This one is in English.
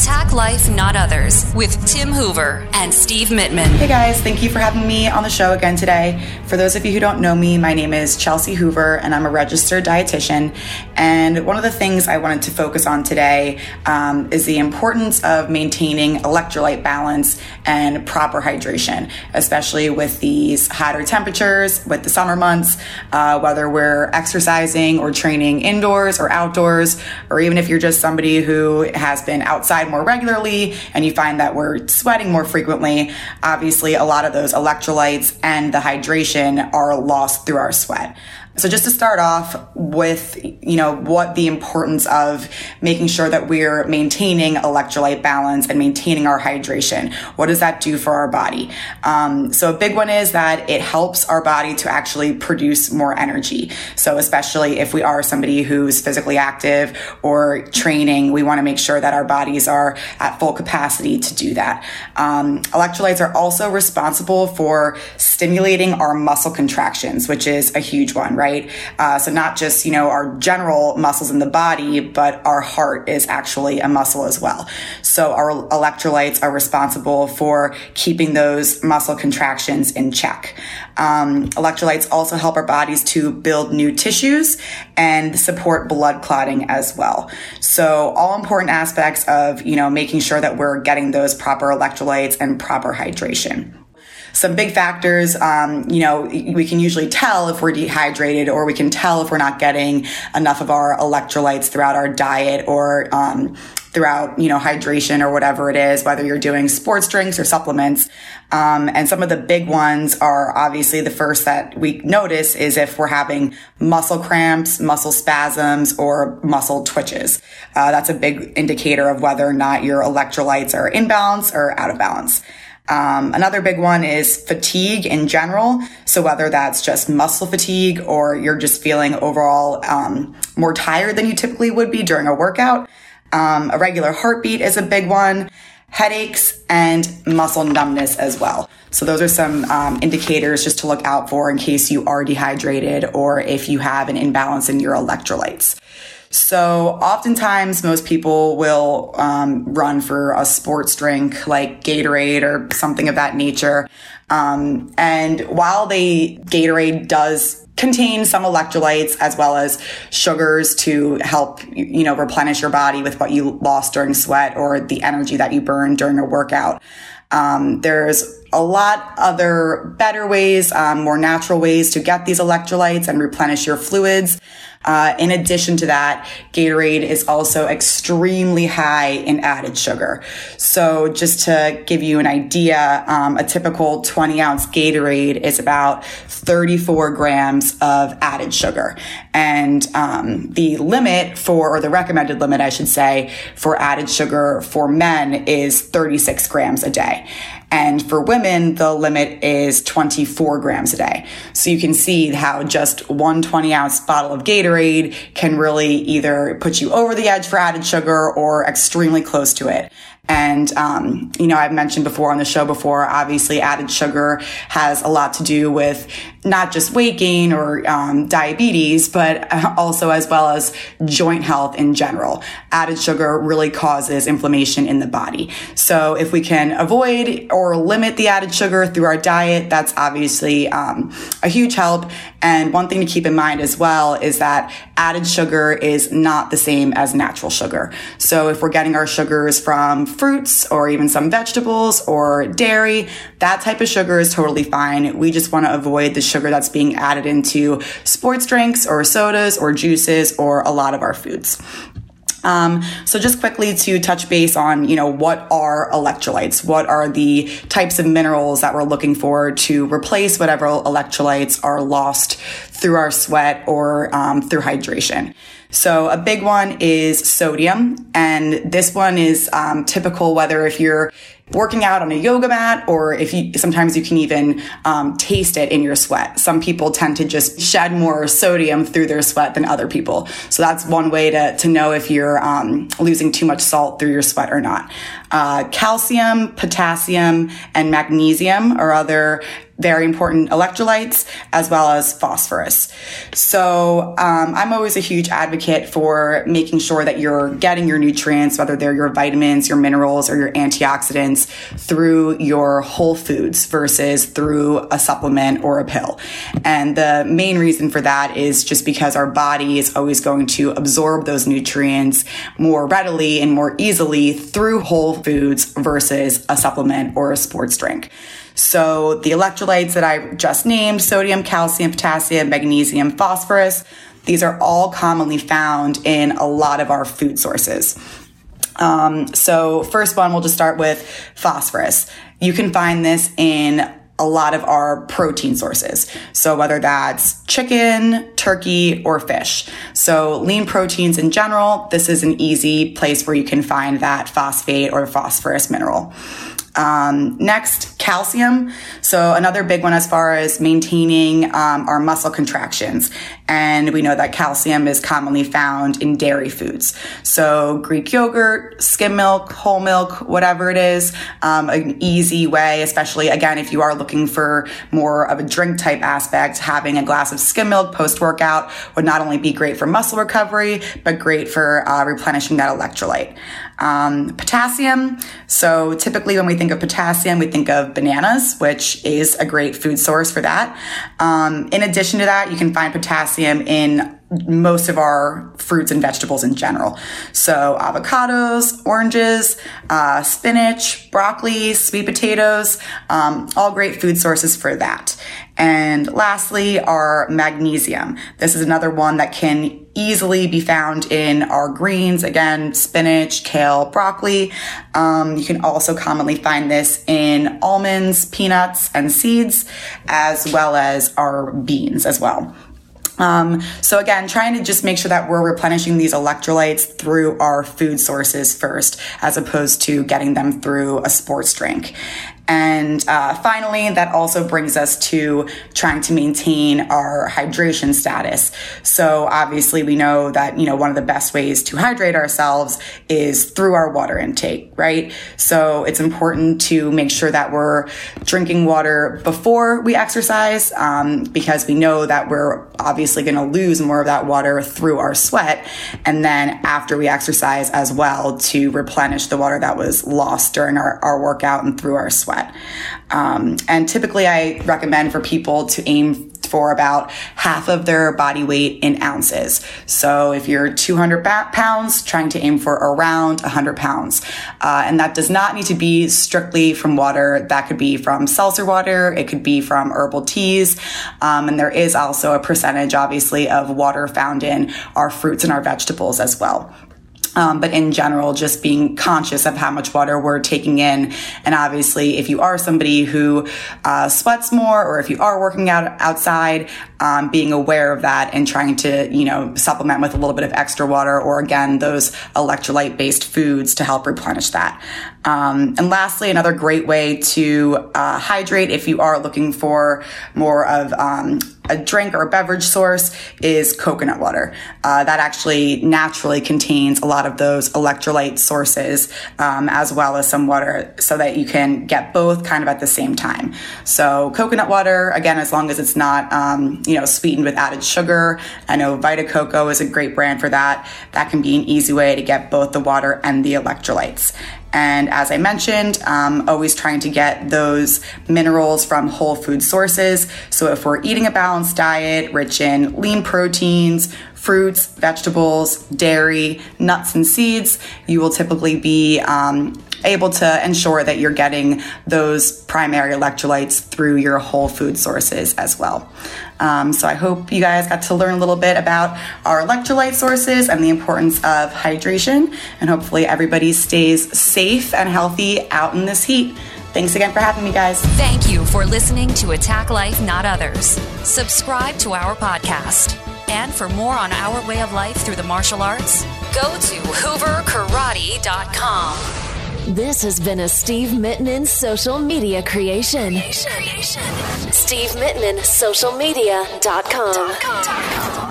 Attack Life, Not Others with Tim Hoover and Steve Mittman. Hey guys, thank you for having me on the show again today. For those of you who don't know me, my name is Chelsea Hoover and I'm a registered dietitian. And one of the things I wanted to focus on today um, is the importance of maintaining electrolyte balance and proper hydration, especially with these hotter temperatures, with the summer months, uh, whether we're exercising or training indoors or outdoors, or even if you're just somebody who has been outside more regularly and you find that we're sweating more frequently, obviously a lot of those electrolytes and the hydration are lost through our sweat. So just to start off with, you know, what the importance of making sure that we're maintaining electrolyte balance and maintaining our hydration. What does that do for our body? Um, so a big one is that it helps our body to actually produce more energy. So especially if we are somebody who's physically active or training, we want to make sure that our bodies are at full capacity to do that. Um, electrolytes are also responsible for stimulating our muscle contractions, which is a huge one, right? Right? Uh, so not just, you know, our general muscles in the body, but our heart is actually a muscle as well. So our electrolytes are responsible for keeping those muscle contractions in check. Um, electrolytes also help our bodies to build new tissues and support blood clotting as well. So all important aspects of, you know, making sure that we're getting those proper electrolytes and proper hydration some big factors. Um, you know, we can usually tell if we're dehydrated or we can tell if we're not getting enough of our electrolytes throughout our diet or um, throughout, you know, hydration or whatever it is, whether you're doing sports drinks or supplements. Um, and some of the big ones are obviously the first that we notice is if we're having muscle cramps, muscle spasms, or muscle twitches. Uh, that's a big indicator of whether or not your electrolytes are in balance or out of balance. Um, another big one is fatigue in general. So whether that's just muscle fatigue or you're just feeling overall um, more tired than you typically would be during a workout. Um, a regular heartbeat is a big one. Headaches and muscle numbness as well. So those are some um, indicators just to look out for in case you are dehydrated or if you have an imbalance in your electrolytes. So oftentimes most people will um, run for a sports drink like Gatorade or something of that nature. Um, and while the Gatorade does contain some electrolytes as well as sugars to help you know replenish your body with what you lost during sweat or the energy that you burned during a workout um, there's a lot other better ways, um, more natural ways to get these electrolytes and replenish your fluids. Uh, in addition to that, Gatorade is also extremely high in added sugar. So just to give you an idea, um, a typical 20 ounce Gatorade is about 34 grams of added sugar. And um, the limit for, or the recommended limit, I should say, for added sugar for men is 36 grams a day. And for women, the limit is 24 grams a day. So you can see how just one 20 ounce bottle of Gatorade can really either put you over the edge for added sugar or extremely close to it. And, um, you know, I've mentioned before on the show before, obviously added sugar has a lot to do with not just weight gain or um, diabetes, but also as well as joint health in general. Added sugar really causes inflammation in the body. So if we can avoid or limit the added sugar through our diet, that's obviously um, a huge help. And one thing to keep in mind as well is that added sugar is not the same as natural sugar. So if we're getting our sugars from fruits or even some vegetables or dairy, that type of sugar is totally fine. We just want to avoid the sugar that's being added into sports drinks or sodas or juices or a lot of our foods. Um, so just quickly to touch base on, you know, what are electrolytes? What are the types of minerals that we're looking for to replace whatever electrolytes are lost through our sweat or um, through hydration? So a big one is sodium, and this one is um, typical whether if you're working out on a yoga mat, or if you sometimes you can even um, taste it in your sweat. Some people tend to just shed more sodium through their sweat than other people. So that's one way to, to know if you're um, losing too much salt through your sweat or not. Uh, calcium, potassium, and magnesium are other very important electrolytes as well as phosphorus. So um, I'm always a huge advocate for making sure that you're getting your nutrients, whether they're your vitamins, your minerals, or your antioxidants, through your whole foods versus through a supplement or a pill. And the main reason for that is just because our body is always going to absorb those nutrients more readily and more easily through whole foods versus a supplement or a sports drink. So the electrolytes that I just named, sodium, calcium, potassium, magnesium, phosphorus, these are all commonly found in a lot of our food sources. Um, so first one, we'll just start with phosphorus. You can find this in a lot of our protein sources. So whether that's chicken, turkey, or fish. So lean proteins in general, this is an easy place where you can find that phosphate or phosphorus mineral. Um, next, calcium. So another big one as far as maintaining um, our muscle contractions. And we know that calcium is commonly found in dairy foods. So Greek yogurt, skim milk, whole milk, whatever it is, um, an easy way, especially again, if you are looking for more of a drink type aspect, having a glass of skim milk post workout would not only be great for muscle recovery, but great for uh, replenishing that electrolyte. Um, potassium. So typically when we think of potassium, we think of bananas, which is a great food source for that. Um, in addition to that, you can find potassium in most of our fruits and vegetables in general. So avocados, oranges, uh, spinach, broccoli, sweet potatoes, um, all great food sources for that. And lastly, our magnesium. This is another one that can easily be found in our greens. Again, spinach, kale, broccoli. Um, you can also commonly find this in almonds, peanuts, and seeds, as well as our beans as well. Um, so again, trying to just make sure that we're replenishing these electrolytes through our food sources first, as opposed to getting them through a sports drink. And uh, finally, that also brings us to trying to maintain our hydration status. So obviously, we know that you know one of the best ways to hydrate ourselves is through our water intake, right? So it's important to make sure that we're drinking water before we exercise, um, because we know that we're obviously going to lose more of that water through our sweat, and then after we exercise as well to replenish the water that was lost during our, our workout and through our sweat. Um, and typically, I recommend for people to aim for about half of their body weight in ounces. So if you're 200 pounds, trying to aim for around 100 pounds. Uh, and that does not need to be strictly from water. That could be from seltzer water. It could be from herbal teas. Um, and there is also a percentage, obviously, of water found in our fruits and our vegetables as well. Um, but in general, just being conscious of how much water we're taking in. And obviously, if you are somebody who uh, sweats more or if you are working out outside, um, being aware of that and trying to, you know, supplement with a little bit of extra water or again, those electrolyte based foods to help replenish that. Um, and lastly, another great way to uh, hydrate if you are looking for more of um, a drink or a beverage source is coconut water. Uh, that actually naturally contains a lot of those electrolyte sources um, as well as some water so that you can get both kind of at the same time. So coconut water, again, as long as it's not, um, you know, sweetened with added sugar. I know Vita Coco is a great brand for that. That can be an easy way to get both the water and the electrolytes. And as I mentioned, um, always trying to get those minerals from whole food sources. So if we're eating a balanced diet rich in lean proteins, fruits, vegetables, dairy, nuts, and seeds, you will typically be um, able to ensure that you're getting those primary electrolytes through your whole food sources as well. Um, so I hope you guys got to learn a little bit about our electrolyte sources and the importance of hydration. And hopefully everybody stays safe and healthy out in this heat. Thanks again for having me, guys. Thank you for listening to Attack Life, Not Others. Subscribe to our podcast. And for more on our way of life through the martial arts, go to hooverkarate.com. This has been a Steve Mittinen social media creation. Steve Mittinen, socialmedia.com.